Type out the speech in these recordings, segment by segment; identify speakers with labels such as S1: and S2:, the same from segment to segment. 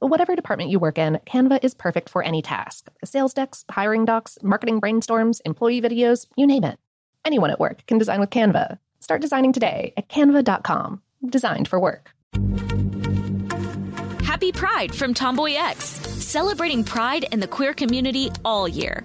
S1: Whatever department you work in, Canva is perfect for any task sales decks, hiring docs, marketing brainstorms, employee videos, you name it. Anyone at work can design with Canva. Start designing today at canva.com. Designed for work.
S2: Happy Pride from Tomboy X, celebrating pride and the queer community all year.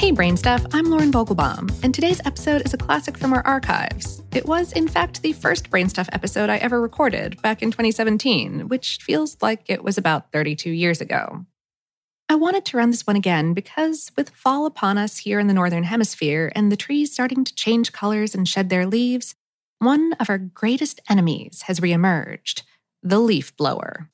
S1: Hey, Brain Stuff, I'm Lauren Vogelbaum, and today's episode is a classic from our archives. It was, in fact, the first Brain Stuff episode I ever recorded back in 2017, which feels like it was about 32 years ago. I wanted to run this one again because, with fall upon us here in the Northern Hemisphere and the trees starting to change colors and shed their leaves, one of our greatest enemies has reemerged the leaf blower.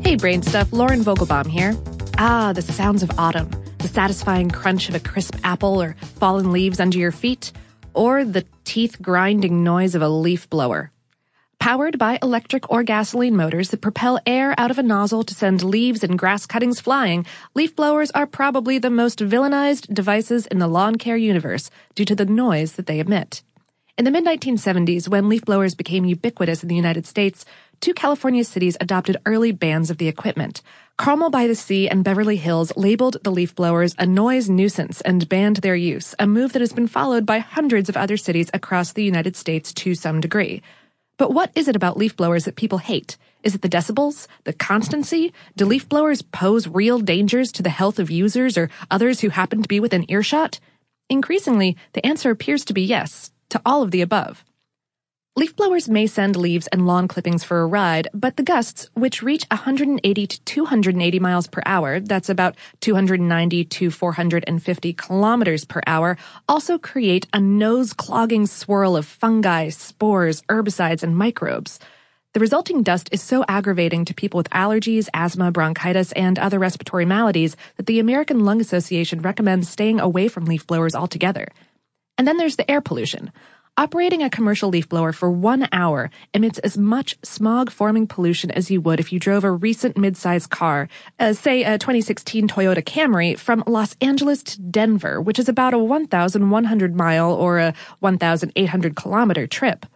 S1: Hey, Brain Stuff, Lauren Vogelbaum here. Ah, the sounds of autumn, the satisfying crunch of a crisp apple or fallen leaves under your feet, or the teeth grinding noise of a leaf blower. Powered by electric or gasoline motors that propel air out of a nozzle to send leaves and grass cuttings flying, leaf blowers are probably the most villainized devices in the lawn care universe due to the noise that they emit. In the mid 1970s, when leaf blowers became ubiquitous in the United States, two California cities adopted early bans of the equipment. Carmel by the Sea and Beverly Hills labeled the leaf blowers a noise nuisance and banned their use, a move that has been followed by hundreds of other cities across the United States to some degree. But what is it about leaf blowers that people hate? Is it the decibels? The constancy? Do leaf blowers pose real dangers to the health of users or others who happen to be within earshot? Increasingly, the answer appears to be yes, to all of the above. Leaf blowers may send leaves and lawn clippings for a ride, but the gusts, which reach 180 to 280 miles per hour, that's about 290 to 450 kilometers per hour, also create a nose clogging swirl of fungi, spores, herbicides, and microbes. The resulting dust is so aggravating to people with allergies, asthma, bronchitis, and other respiratory maladies that the American Lung Association recommends staying away from leaf blowers altogether. And then there's the air pollution. Operating a commercial leaf blower for one hour emits as much smog forming pollution as you would if you drove a recent mid-sized car, uh, say a 2016 Toyota Camry, from Los Angeles to Denver, which is about a 1,100 mile or a 1,800 kilometer trip.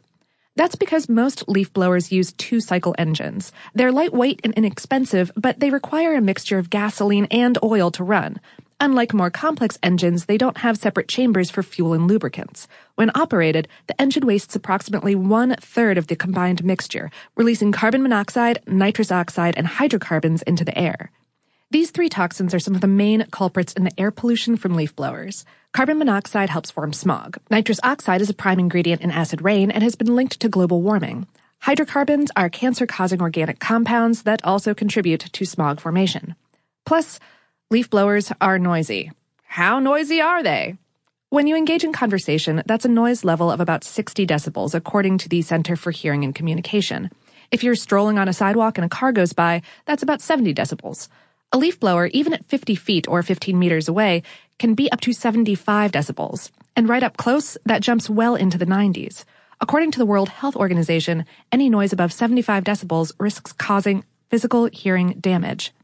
S1: That's because most leaf blowers use two cycle engines. They're lightweight and inexpensive, but they require a mixture of gasoline and oil to run. Unlike more complex engines, they don't have separate chambers for fuel and lubricants. When operated, the engine wastes approximately one third of the combined mixture, releasing carbon monoxide, nitrous oxide, and hydrocarbons into the air. These three toxins are some of the main culprits in the air pollution from leaf blowers. Carbon monoxide helps form smog. Nitrous oxide is a prime ingredient in acid rain and has been linked to global warming. Hydrocarbons are cancer causing organic compounds that also contribute to smog formation. Plus, leaf blowers are noisy. How noisy are they? When you engage in conversation, that's a noise level of about 60 decibels, according to the Center for Hearing and Communication. If you're strolling on a sidewalk and a car goes by, that's about 70 decibels. A leaf blower, even at 50 feet or 15 meters away, can be up to 75 decibels. And right up close, that jumps well into the 90s. According to the World Health Organization, any noise above 75 decibels risks causing physical hearing damage.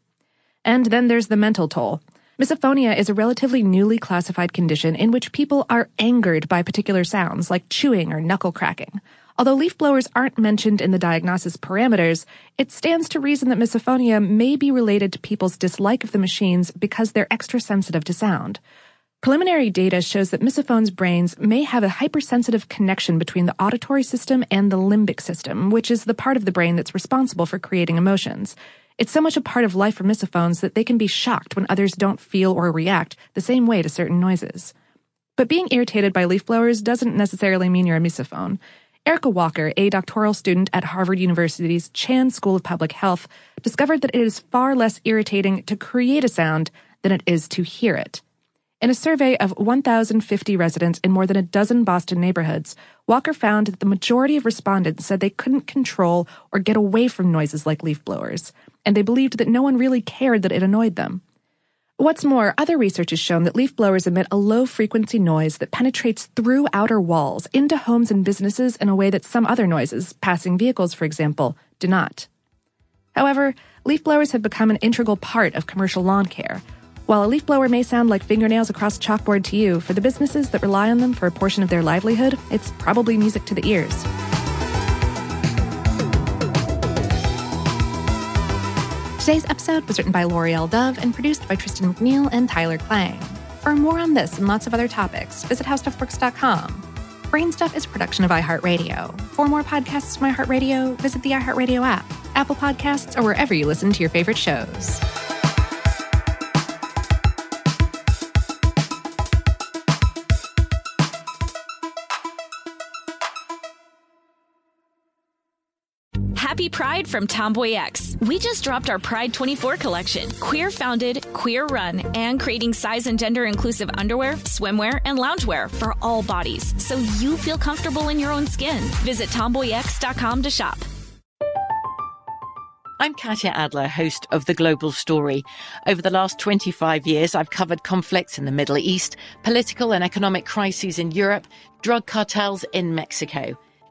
S1: And then there's the mental toll. Misophonia is a relatively newly classified condition in which people are angered by particular sounds like chewing or knuckle cracking. Although leaf blowers aren't mentioned in the diagnosis parameters, it stands to reason that misophonia may be related to people's dislike of the machines because they're extra sensitive to sound. Preliminary data shows that misophones' brains may have a hypersensitive connection between the auditory system and the limbic system, which is the part of the brain that's responsible for creating emotions. It's so much a part of life for misophones that they can be shocked when others don't feel or react the same way to certain noises. But being irritated by leaf blowers doesn't necessarily mean you're a misophone. Erica Walker, a doctoral student at Harvard University's Chan School of Public Health, discovered that it is far less irritating to create a sound than it is to hear it. In a survey of 1,050 residents in more than a dozen Boston neighborhoods, Walker found that the majority of respondents said they couldn't control or get away from noises like leaf blowers, and they believed that no one really cared that it annoyed them. What's more, other research has shown that leaf blowers emit a low frequency noise that penetrates through outer walls into homes and businesses in a way that some other noises, passing vehicles for example, do not. However, leaf blowers have become an integral part of commercial lawn care. While a leaf blower may sound like fingernails across a chalkboard to you, for the businesses that rely on them for a portion of their livelihood, it's probably music to the ears. Today's episode was written by Laurie L. Dove and produced by Tristan McNeil and Tyler Klang. For more on this and lots of other topics, visit howstuffworks.com. Brainstuff is a production of iHeartRadio. For more podcasts from iHeartRadio, visit the iHeartRadio app, Apple Podcasts, or wherever you listen to your favorite shows.
S2: Happy Pride from Tomboy X. We just dropped our Pride 24 collection. Queer founded, queer run, and creating size and gender inclusive underwear, swimwear, and loungewear for all bodies so you feel comfortable in your own skin. Visit tomboyx.com to shop.
S3: I'm Katya Adler, host of The Global Story. Over the last 25 years, I've covered conflicts in the Middle East, political and economic crises in Europe, drug cartels in Mexico.